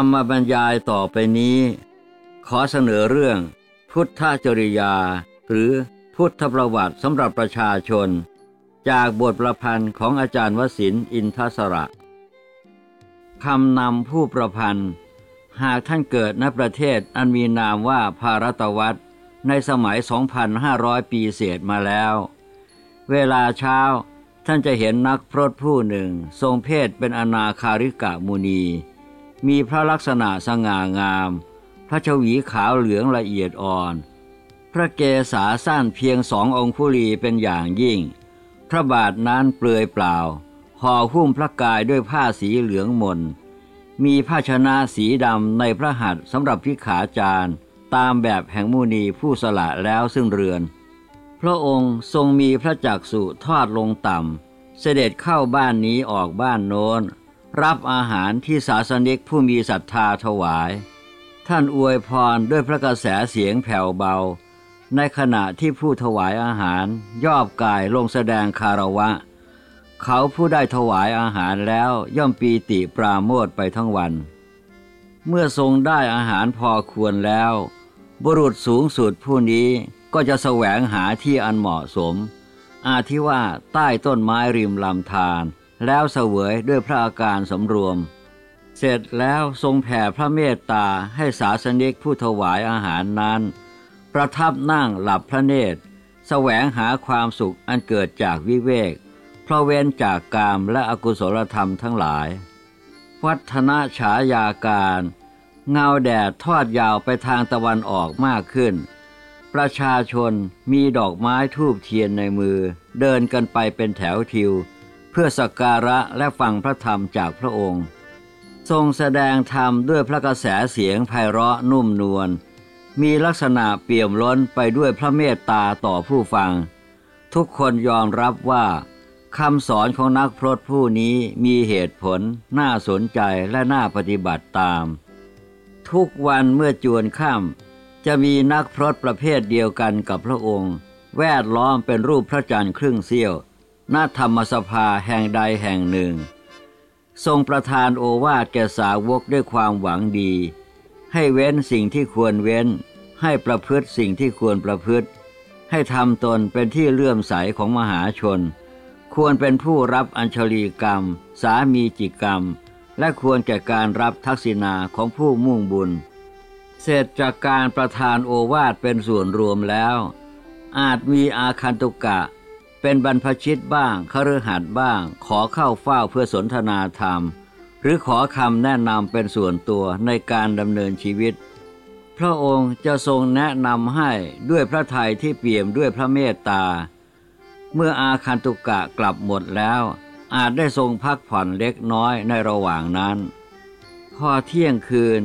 ธรรมบรรยายต่อไปนี้ ขอเสนอเรื่อง พุทธจริยา หรือพุทธประวัติสำหรับประชาชน จากบทประพันธ์ของอาจารย์วสินอินทศระคำนำผู้ประพันธ์ หากท่านเกิดณประเทศอันมีนามว่าภารตวัตในสมัย 2,500 ปีเศษมาแล้ว เวลาเช้าท่านจะเห็นนักพรตผู้หนึ่ง ทรงเพศเป็นอนาคาริกะมุนี มีพระลักษณะสง่างาม พระชวีขาวเหลืองละเอียดอ่อน พระเกศาสั้นเพียงสององคุลีเป็นอย่างยิ่ง พระบาทนั้นเปลือยเปล่าห่อหุ้มพระกายด้วยผ้าสีเหลืองมน มีภาชนะสีดำในพระหัตถ์สำหรับพิขาจารย์ตามแบบแห่งมุนีผู้สละแล้วซึ่งเรือน พระองค์ทรงมีพระจักสุทอดลงต่ำ เสด็จเข้าบ้านนี้ออกบ้านโน้น รับอาหารที่ศาสนิกผู้มีศรัทธาถวาย ท่านอวยพรด้วยพระกระแสเสียงแผ่วเบา ในขณะที่ผู้ถวายอาหารย่อบกายลงแสดงคารวะ เขาผู้ได้ถวายอาหารแล้วย่อมปีติปราโมทไปทั้งวัน เมื่อทรงได้อาหารพอควรแล้ว บุรุษสูงสุดผู้นี้ก็จะแสวงหาที่อันเหมาะสม อาทิว่าใต้ต้นไม้ริมลำธาร แล้วเสวยด้วยพระอาการสำรวม เสร็จแล้วทรงแผ่พระเมตตาให้ศาสนิกผู้ถวายอาหารนั้น ประทับนั่งหลับพระเนตร แสวงหาความสุขอันเกิดจากวิเวก เพราะเว้นจากกามและอกุศลธรรมทั้งหลาย วัฒนฉายาการ เงาแดดทอดยาวไปทางตะวันออกมากขึ้น ประชาชนมีดอกไม้ทูบเทียนในมือ เดินกันไปเป็นแถวทิว เพื่อสักการะและฟังพระธรรมจากพระองค์ ทรงแสดงธรรมด้วยพระกระแสเสียงไพเราะนุ่มนวลมีลักษณะเปี่ยมล้นไปด้วยพระเมตตาต่อผู้ฟัง ทุกคนยอมรับว่าคำสอนของนักพรตผู้นี้มีเหตุผล น่าสนใจและน่าปฏิบัติตาม ทุกวันเมื่อจวนค่ำจะมีนักพรตประเภทเดียวกันกับพระองค์ แวดล้อมเป็นรูปพระจันทร์ครึ่งเสี้ยว ณธรรมสภาแห่งใดแห่งหนึ่ง ทรงประทานโอวาทแก่สาวกด้วยความหวังดี ให้เว้นสิ่งที่ควรเว้น ให้ประพฤติสิ่งที่ควรประพฤติ ให้ทำตนเป็นที่เลื่อมใสของมหาชน ควรเป็นผู้รับอัญชลีกรรม สามีจิกรรม และควรแก่การรับทักษิณาของผู้มุ่งบุญ เสร็จจากการประทานโอวาทเป็นส่วนรวมแล้ว อาจมีอาคันตุกะ เป็นบรรพชิตบ้างคฤหัสถ์บ้าง ขอเข้าเฝ้าเพื่อสนทนาธรรม หรือขอคำแนะนำเป็นส่วนตัวในการดำเนินชีวิต พระองค์จะทรงแนะนำให้ด้วยพระทัยที่เปี่ยมด้วยพระเมตตา เมื่ออาคันตุกะกลับหมดแล้ว อาจได้ทรงพักผ่อนเล็กน้อยในระหว่างนั้น พอเที่ยงคืน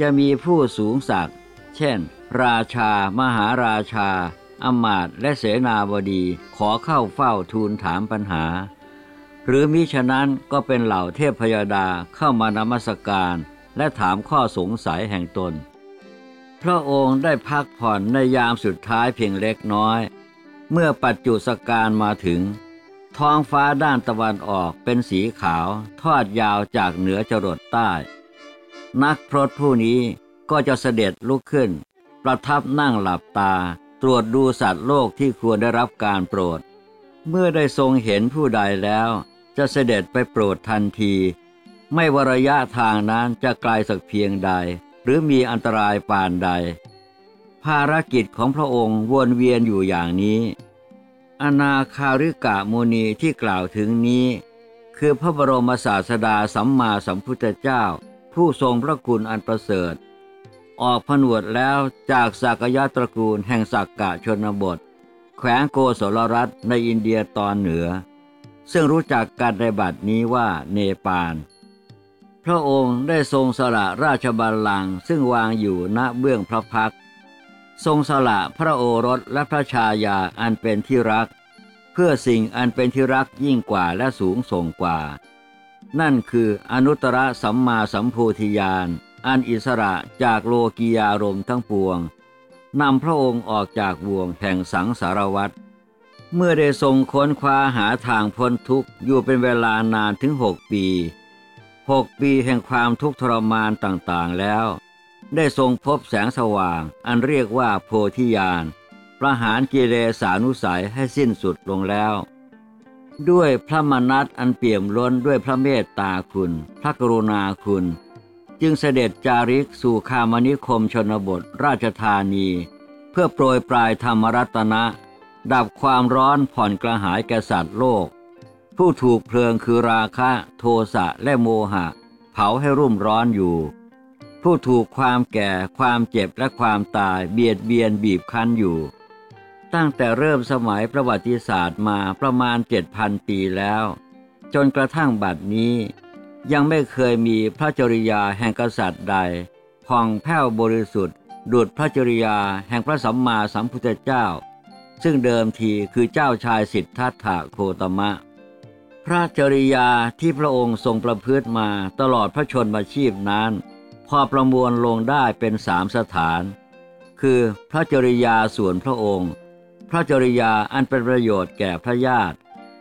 จะมีผู้สูงศักดิ์เช่น ราชามหาราชา อำมาตย์และเสนาบดีขอเข้าเฝ้าทูลถามปัญหา หรือมิฉะนั้นก็เป็นเหล่าเทพพยาดาเข้ามานมัสการ และถามข้อสงสัยแห่งตน พระองค์ได้พักผ่อนในยามสุดท้ายเพียงเล็กน้อย เมื่อปัจจุสการมาถึง ท้องฟ้าด้านตะวันออกเป็นสีขาว ทอดยาวจากเหนือจรดใต้ นักพรตผู้นี้ก็จะเสด็จลุกขึ้น ประทับนั่งหลับตา ตรวจดูสัตว์โลกที่ควรได้รับการโปรด เมื่อได้ทรงเห็นผู้ใดแล้ว จะเสด็จไปโปรดทันที ไม่วระยะทางนั้นจะไกลสักเพียงใด หรือมีอันตรายปานใด ภารกิจของพระองค์วนเวียนอยู่อย่างนี้ อนาคาริกะโมนีที่กล่าวถึงนี้ คือพระบรมศาสดาสัมมาสัมพุทธเจ้า ผู้ทรงพระคุณอันประเสริฐ ออกผนวดแล้วจากสากยะตระกูลแห่งสักกะชนบท แขวงโกศลรัฐในอินเดียตอนเหนือ ซึ่งรู้จักการในบัดนี้ว่าเนปาล พระองค์ได้ทรงสละราชบัลลังก์ซึ่งวางอยู่ณเบื้องพระพัก ทรงสละพระโอรสและพระชายาอันเป็นที่รัก เพื่อสิ่งอันเป็นที่รักยิ่งกว่าและสูงส่งกว่า นั่นคืออนุตตรสัมมาสัมโพธิญาณ อันอิสระจากโลกียารมทั้งปวงนำพระองค์ออกจากบ่วงแห่งสังสารวัฏเมื่อได้ทรงค้นคว้าหาทางพ้นทุกข์อยู่เป็นเวลานานถึงหกปีหกปีแห่งความทุกข์ทรมานต่างๆแล้ว ได้ทรงพบแสงสว่าง อันเรียกว่าโพธิญาณประหารกิเลสานุสัยให้สิ้นสุดลงแล้ว ด้วยพระมนัตอันเปี่ยมล้นด้วยพระเมตตาคุณ พระกรุณาคุณ จึงเสด็จจาริกสู่คามนิคมชนบทราชธานี เพื่อโปรยปลายธรรมรัตนะ ดับความร้อนผ่อนกระหายแก่สัตว์โลก ผู้ถูกเพลิงคือราคะ โทสะและโมหะ เผาให้รุ่มร้อนอยู่ ผู้ถูกความแก่ความเจ็บและความตายเบียดเบียนบีบคั้นอยู่ ตั้งแต่เริ่มสมัยประวัติศาสตร์มาประมาณเจ็ดพันปีแล้ว จนกระทั่งบัดนี้ ยังไม่เคยมีพระจริยาแห่งกษัตริย์ใดผ่องแผ้วบริสุทธิ์ดุดพระจริยาแห่งพระสัมมาสัมพุทธเจ้า ซึ่งเดิมทีคือเจ้าชายสิทธัตถะโคตมะ พระจริยาที่พระองค์ทรงประพฤติมาตลอดพระชนมาชีพนั้น พอประมวลลงได้เป็นสามสถาน คือพระจริยาส่วนพระองค์ พระจริยาอันเป็นประโยชน์แก่พระญาติ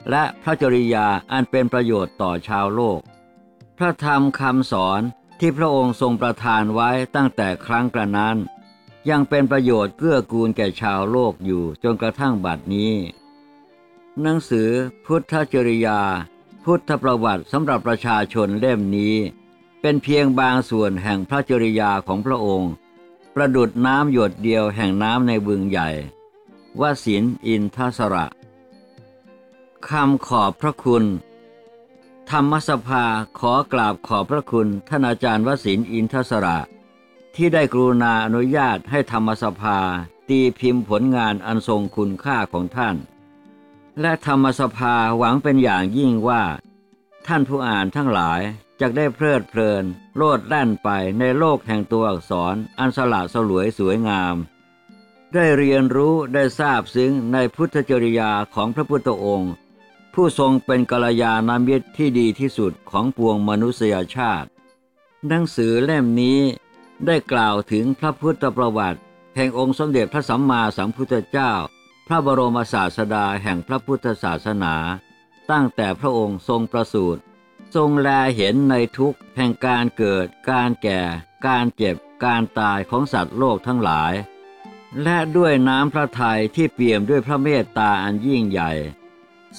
และพระจริยาอันเป็นประโยชน์ต่อชาวโลก ระธรรมคำสอนที่พระองค์ทรงประทานไว้ตั้งแต่ครั้งกระนั้น ยังเป็นประโยชน์เกื้อกูลแก่ชาวโลกอยู่จนกระทั่งบัดนี้ หนังสือพุทธจริยา พุทธประวัติสำหรับประชาชนเล่มนี้ เป็นเพียงบางส่วนแห่งพระจริยาของพระองค์ ประดุดน้ำหยดเดียวแห่งน้ำในบึงใหญ่วสินอินทสระคำขอบพระคุณ ธรรมสภาขอกราบขอบพระคุณท่านอาจารย์วสินอินทสระ ที่ได้กรุณาอนุญาตให้ธรรมสภา ตีพิมพ์ผลงานอันทรงคุณค่าของท่าน และธรรมสภาหวังเป็นอย่างยิ่งว่า ท่านผู้อ่านทั้งหลายจะได้เพลิดเพลิน โลดแล่นไปในโลกแห่งตัวอักษรอันสละสลวยสวยงาม ได้เรียนรู้ได้ทราบซึ้งในพุทธจริยาของพระพุทธองค์ ผู้ทรงเป็นกัลยาณมิตรที่ดีที่สุดของปวงมนุษยชาติ หนังสือเล่มนี้ได้กล่าวถึงพระพุทธประวัติ แห่งองค์สมเด็จพระสัมมาสัมพุทธเจ้า พระบรมศาสดาแห่งพระพุทธศาสนา ตั้งแต่พระองค์ทรงประสูติทรงแลเห็นในทุกแห่งการเกิด การแก่ การเจ็บ การตายของสัตว์โลกทั้งหลาย และด้วยน้ำพระทัยที่เปี่ยมด้วยพระเมตตาอันยิ่งใหญ่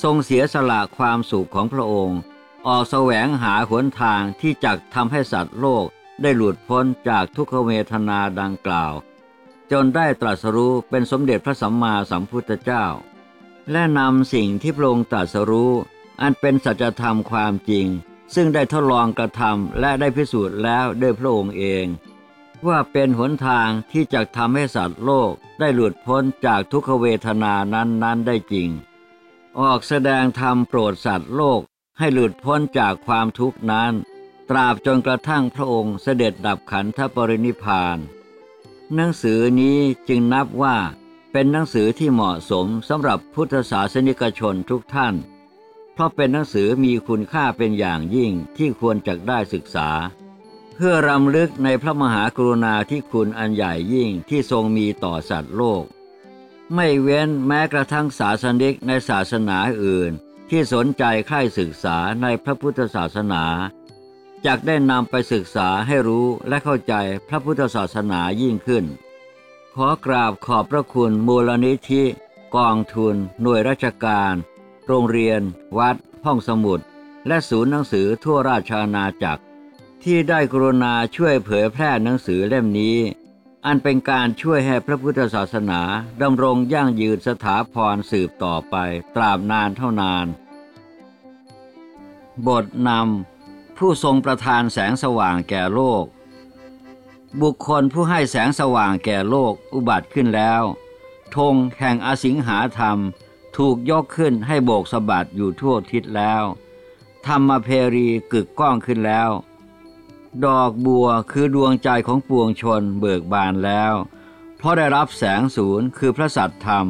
ทรงเสียสละความสุขของพระองค์ ออกแสวงหาหนทางที่จะทำให้สัตว์โลกได้หลุดพ้นจากทุกขเวทนาดังกล่าว จนได้ตรัสรู้เป็นสมเด็จพระสัมมาสัมพุทธเจ้า และนำสิ่งที่พระองค์ตรัสรู้ อันเป็นสัจธรรมความจริง ซึ่งได้ทดลองกระทำและได้พิสูจน์แล้วด้วยพระองค์เอง ว่าเป็นหนทางที่จะทำให้สัตว์โลกได้หลุดพ้นจากทุกขเวทนานั้นๆได้จริง ออกแสดงธรรมโปรดสัตว์โลกให้หลุดพ้นจากความทุกข์นั้น ตราบจนกระทั่งพระองค์เสด็จดับขันธปรินิพาน หนังสือนี้จึงนับว่าเป็นหนังสือที่เหมาะสมสำหรับพุทธศาสนิกชนทุกท่าน เพราะเป็นหนังสือมีคุณค่าเป็นอย่างยิ่งที่ควรจะได้ศึกษา เพื่อรำลึกในพระมหากรุณาที่คุณอันใหญ่ยิ่งที่ทรงมีต่อสัตว์โลก ไม่เว้นแม้กระทั่งศาสนิกในศาสนาอื่น ที่สนใจใคร่ศึกษาในพระพุทธศาสนาจากได้นำไปศึกษาให้รู้และเข้าใจพระพุทธศาสนายิ่งขึ้น ขอกราบขอบพระคุณมูลนิธิ กองทุน หน่วยราชการ โรงเรียน วัด ห้องสมุด และศูนย์หนังสือทั่วราชอาณาจักร ที่ได้กรุณาช่วยเผยแพร่หนังสือเล่มนี้ อันเป็นการช่วยให้พระพุทธศาสนาดำรงยั่งยืนสถาพรสืบต่อไปตราบนานเท่านาน บทนำผู้ทรงประทานแสงสว่างแก่โลก บุคคลผู้ให้แสงสว่างแก่โลกอุบัติขึ้นแล้วธงแห่งอสิงหาธรรมถูกยกขึ้นให้โบกสะบัดอยู่ทั่วทิศแล้ว ธรรมเพรีกึกก้องขึ้นแล้ว ดอกบัวคือดวงใจของปวงชนเบิกบานแล้ว เพราะได้รับแสงศูนย์คือพระสัตธรรม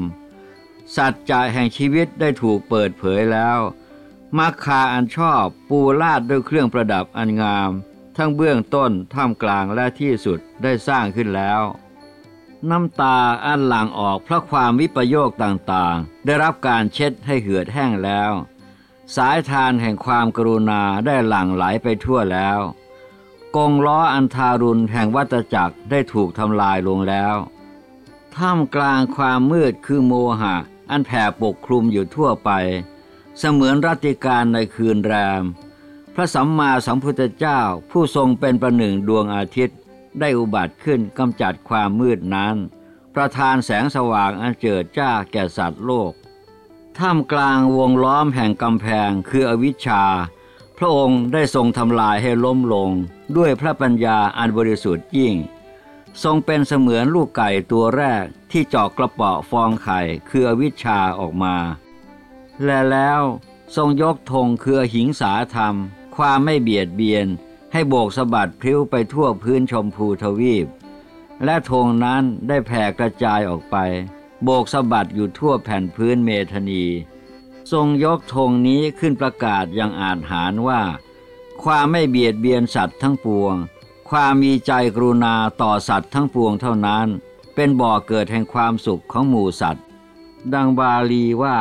สัจจะแห่งชีวิตได้ถูกเปิดเผยแล้วมัคคาอันชอบปูลาดด้วยเครื่องประดับอันงาม ทั้งเบื้องต้นท่ามกลางและที่สุดได้สร้างขึ้นแล้ว น้ำตาอันหลั่งออกเพราะความวิปโยคต่างๆ ได้รับการเช็ดให้เหือดแห้งแล้ว สายทานแห่งความกรุณาได้หลั่งไหลไปทั่วแล้ว กงล้ออันทารุณแห่งวัตจักรได้ถูกทำลายลงแล้วท่ามกลางความมืดคือโมหะ อันแผ่ปกคลุมอยู่ทั่วไป เสมือนรัติการในคืนแรม พระสัมมาสัมพุทธเจ้าผู้ทรงเป็นประหนึ่งดวงอาทิตย์ ได้อุบัติขึ้นกำจัดความมืดนั้น ประทานแสงสว่างอันเจิดจ้าแก่สัตว์โลกท่ามกลางวงล้อมแห่งกำแพงคืออวิชชา ระองค์ได้ทรงทำลายให้ล้มลงด้วยพระปัญญาอันบริสุทธิ์ยิ่ง ทรงเป็นเสมือนลูกไก่ตัวแรกที่เจาะกระเปาะฟองไข่คือวิชชาออกมา และแล้วทรงยกธงคือหิงสาธรรม ความไม่เบียดเบียน ให้โบกสะบัดพลิ้วไปทั่วพื้นชมพูทวีป และธงนั้นได้แผ่กระจายออกไป โบกสะบัดอยู่ทั่วแผ่นพื้นเมธนี ทรงยกธงนี้ขึ้นประกาศอย่างอาจหารว่า ความไม่เบียดเบียนสัตว์ทั้งปวง ความมีใจกรุณาต่อสัตว์ทั้งปวงเท่านั้น เป็นบ่อเกิดแห่งความสุขของหมู่สัตว์ ดังบาลีว่า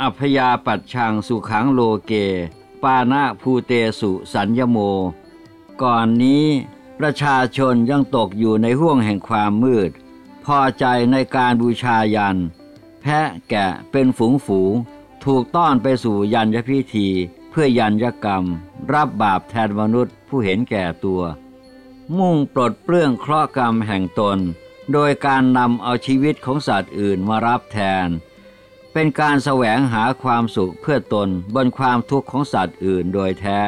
อัพยาปัจชังสุขังโลเก ปานะภูเตสุสัญญโม ก่อนนี้ประชาชนยังตกอยู่ในห่วงแห่งความมืด พอใจในการบูชายัน แพะแกะเป็นฝูงฝูง ถูกต้อนไปสู่ยันยพิธี เพื่อยันยกรรม รับบาปแทนมนุษย์ผู้เห็นแก่ตัว มุ่งปลดเปลื้องเคราะห์กรรมแห่งตน โดยการนำเอาชีวิตของสัตว์อื่นมารับแทน เป็นการแสวงหาความสุขเพื่อตนบนความทุกข์ของสัตว์อื่นโดยแท้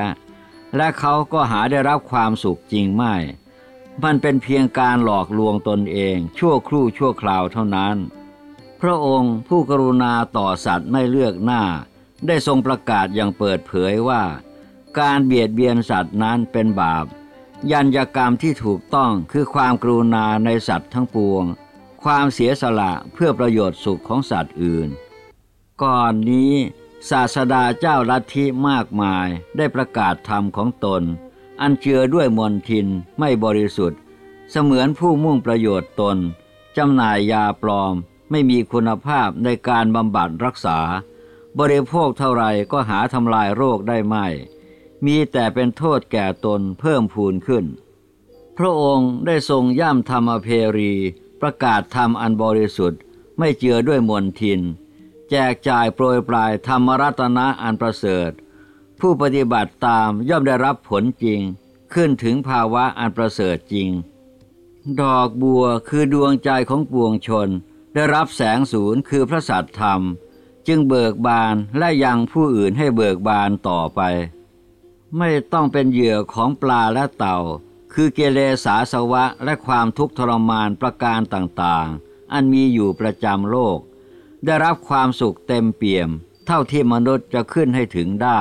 และเขาก็หาได้รับความสุขจริงไม่ มันเป็นเพียงการหลอกลวงตนเองชั่วครู่ชั่วคราวเท่านั้น พระองค์ผู้กรุณาต่อสัตว์ไม่เลือกหน้า ได้ทรงประกาศอย่างเปิดเผยว่า การเบียดเบียนสัตว์นั้นเป็นบาป ยัญญกรรมที่ถูกต้องคือความกรุณาในสัตว์ทั้งปวง ความเสียสละเพื่อประโยชน์สุขของสัตว์อื่น ก่อนนี้ศาสดาเจ้าลัทธิมากมายได้ประกาศธรรมของตน อันเจือด้วยมนทินไม่บริสุทธิ์ เสมือนผู้มุ่งประโยชน์ตนจำหน่ายยาปลอม ไม่มีคุณภาพในการบำบัดรักษา บริโภคเท่าไรก็หาทำลายโรคได้ไม่ มีแต่เป็นโทษแก่ตนเพิ่มพูนขึ้น พระองค์ได้ทรงย่ำธรรมเพรี ประกาศธรรมอันบริสุทธิ์ ไม่เจือด้วยมวลทิน แจกจ่ายโปรยปลายธรรมรัตนะอันประเสริฐ ผู้ปฏิบัติตามย่อมได้รับผลจริง ขึ้นถึงภาวะอันประเสริฐจริง ดอกบัวคือดวงใจของปวงชน ได้รับแสงศูนย์คือพระสัตธรรม จึงเบิกบานและยังผู้อื่นให้เบิกบานต่อไป ไม่ต้องเป็นเหยื่อของปลาและเต่า คือเกเรสาสวะและความทุกข์ทรมานประการต่างๆ อันมีอยู่ประจำโลก ได้รับความสุขเต็มเปี่ยม เท่าที่มนุษย์จะขึ้นให้ถึงได้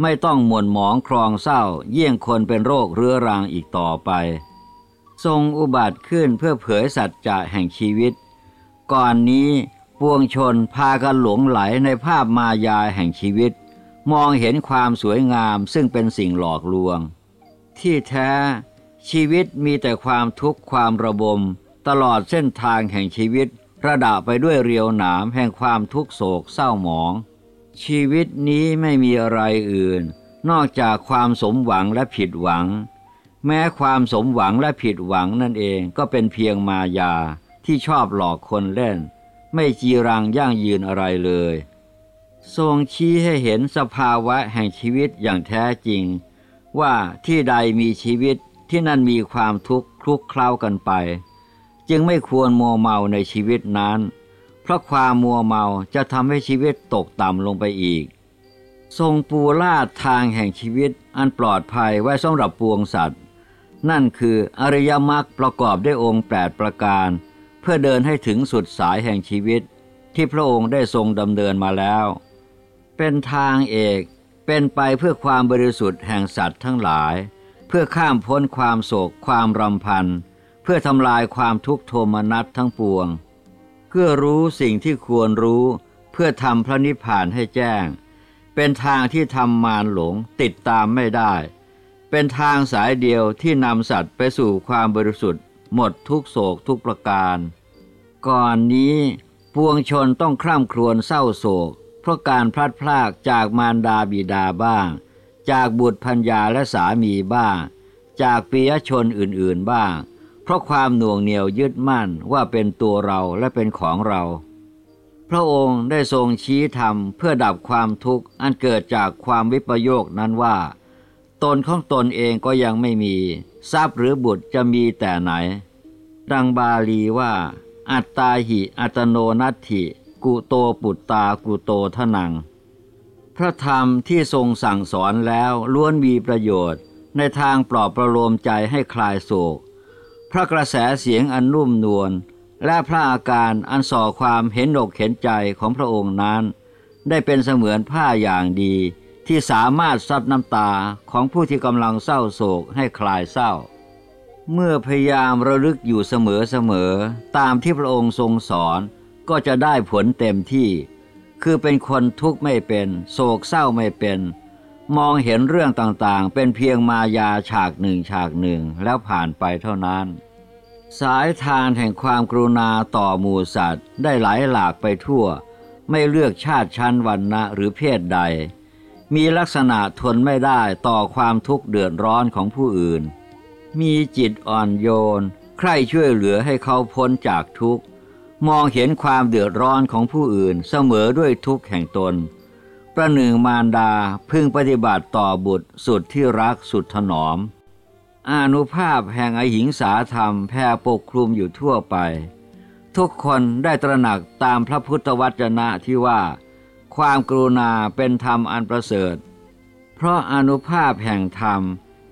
ไม่ต้องหม่นหมองครองเศร้า เยี่ยงคนเป็นโรคเรื้อรังอีกต่อไป ทรงอุบัติขึ้นเพื่อเผยสัจจะแห่งชีวิต ก่อนนี้ปวงชนพากันหลงไหลในภาพมายาแห่งชีวิต มองเห็นความสวยงามซึ่งเป็นสิ่งหลอกลวง ที่แท้ชีวิตมีแต่ความทุกข์ความระบม ตลอดเส้นทางแห่งชีวิตระดาไปด้วยเรียวหนามแห่งความทุกโศกเศร้าหมอง ชีวิตนี้ไม่มีอะไรอื่น นอกจากความสมหวังและผิดหวัง แม้ความสมหวังและผิดหวังนั่นเองก็เป็นเพียงมายา ที่ชอบหลอกคนเล่น ไม่จีรังย่างยืนอะไรเลย ทรงชี้ให้เห็นสภาวะแห่งชีวิตอย่างแท้จริง ว่าที่ใดมีชีวิตที่นั่นมีความทุกข์คลุกเคล้ากันไป จึงไม่ควรมัวเมาในชีวิตนั้น เพราะความมัวเมาจะทำให้ชีวิตตกต่ำลงไปอีก ทรงปูลาดทางแห่งชีวิตอันปลอดภัยไว้สำหรับปวงสัตว์ นั่นคืออริยมรรคประกอบด้วยองค์แปดประการ พื่อเดินให้ถึงสุดสายแห่งชีวิตที่พระองค์ได้ทรงดำเนินมาแล้ว เป็นทางเอกเป็นไปเพื่อความบริสุทธิ์แห่งสัตว์ทั้งหลาย เพื่อข้ามพ้นความโศกความรำพัน เพื่อทำลายความทุกข์โทมนัสทั้งปวง เพื่อรู้สิ่งที่ควรรู้ เพื่อทำพระนิพพานให้แจ้ง เป็นทางที่ทำมารหลงติดตามไม่ได้ เป็นทางสายเดียวที่นำสัตว์ไปสู่ความบริสุทธิ์ หมดทุกโศกทุกประการ ก่อนนี้ปวงชนต้องคร่ำครวญเศร้าโศก เพราะการพลัดพรากจากมารดาบิดาบ้าง จากบุตรพัญญาและสามีบ้าง จากปียชนอื่นๆบ้าง เพราะความหน่วงเหนียวยึดมั่นว่าเป็นตัวเราและเป็นของเรา พระองค์ได้ทรงชี้ธรรมเพื่อดับความทุกข์อันเกิดจากความวิปโยคนั้นว่า ตนของตนเองก็ยังไม่มี ทรัพย์หรือบุตรจะมีแต่ไหน ดังบาลีว่า อัตตาหิ อัตโนนัตถิ กุโตปุตตากุโตทนัง พระธรรมที่ทรงสั่งสอนแล้วล้วนมีประโยชน์ ในทางปลอบประโลมใจให้คลายโศก พระกระแสเสียงอันนุ่มนวลและพระอาการอันส่อความเห็นอกเห็นใจของพระองค์นั้น ได้เป็นเสมือนผ้าอย่างดี ที่สามารถซับน้ำตาของผู้ที่กำลังเศร้าโศกให้คลายเศร้า เมื่อพยายามระลึกอยู่เสมอๆ ตามที่พระองค์ทรงสอนก็จะได้ผลเต็มที่ คือเป็นคนทุกข์ไม่เป็น โศกเศร้าไม่เป็น มองเห็นเรื่องต่างๆ เป็นเพียงมายาฉากหนึ่งฉากหนึ่งแล้วผ่านไปเท่านั้น สายทานแห่งความกรุณาต่อหมูสัตว์ ได้ไหลหลากไปทั่ว ไม่เลือกชาติชั้นวรรณะหรือเพศใด มีลักษณะทนไม่ได้ต่อความทุกข์เดือดร้อนของผู้อื่น มีจิตอ่อนโยน ใครช่วยเหลือให้เขาพ้นจากทุกข์ มองเห็นความเดือดร้อนของผู้อื่นเสมอด้วยทุกข์แห่งตน ประหนึ่งมารดาพึงปฏิบัติต่อบุตรสุดที่รักสุดถนอม อานุภาพแห่งอหิงสาธรรมแผ่ปกคลุมอยู่ทั่วไป ทุกคนได้ตระหนักตามพระพุทธวจนะที่ว่า ความกรุณาเป็นธรรมอันประเสริฐ เพราะอนุภาพแห่งธรรม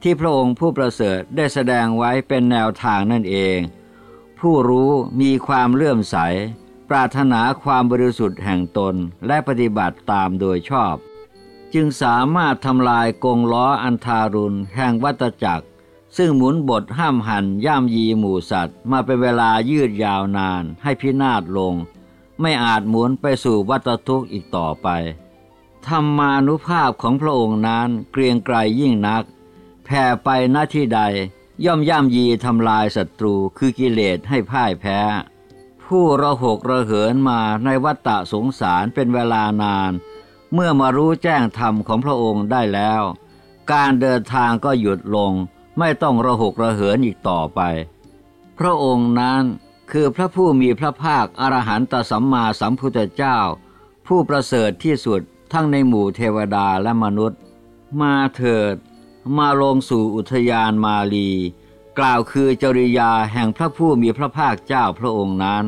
ที่พระองค์ผู้ประเสริฐได้แสดงไว้เป็นแนวทางนั่นเอง ผู้รู้มีความเลื่อมใส ปรารถนาความบริสุทธิ์แห่งตนและปฏิบัติตามโดยชอบ จึงสามารถทำลายกงล้ออันทารุณแห่งวัตจักร ซึ่งหมุนบทห้ามหันย่ำยีหมู่สัตว์ มาเป็นเวลายืดยาวนานให้พินาศลง ไม่อาจหมุนไปสู่วัตทุกข์อีกต่อไปธรรมานุภาพของพระองค์นั้นเกรียงไกรยิ่งนัก แผ่ไปหน้าที่ใด ย่อมย่ำยีทำลายศัตรูคือกิเลสให้พ่ายแพ้ ผู้ระหกระเหินมาในวัฏฏะสงสารเป็นเวลานาน เมื่อมารู้แจ้งธรรมของพระองค์ได้แล้ว การเดินทางก็หยุดลง ไม่ต้องระหกระเหินอีกต่อไป พระองค์นั้นคือพระผู้มีพระภาคอรหันตสัมมาสัมพุทธเจ้า ผู้ประเสริฐที่สุดทั้งในหมู่เทวดาและมนุษย์ มาเถิด มาลงสู่อุทยานมาลี กล่าวคือจริยาแห่งพระผู้มีพระภาคเจ้าพระองค์นั้น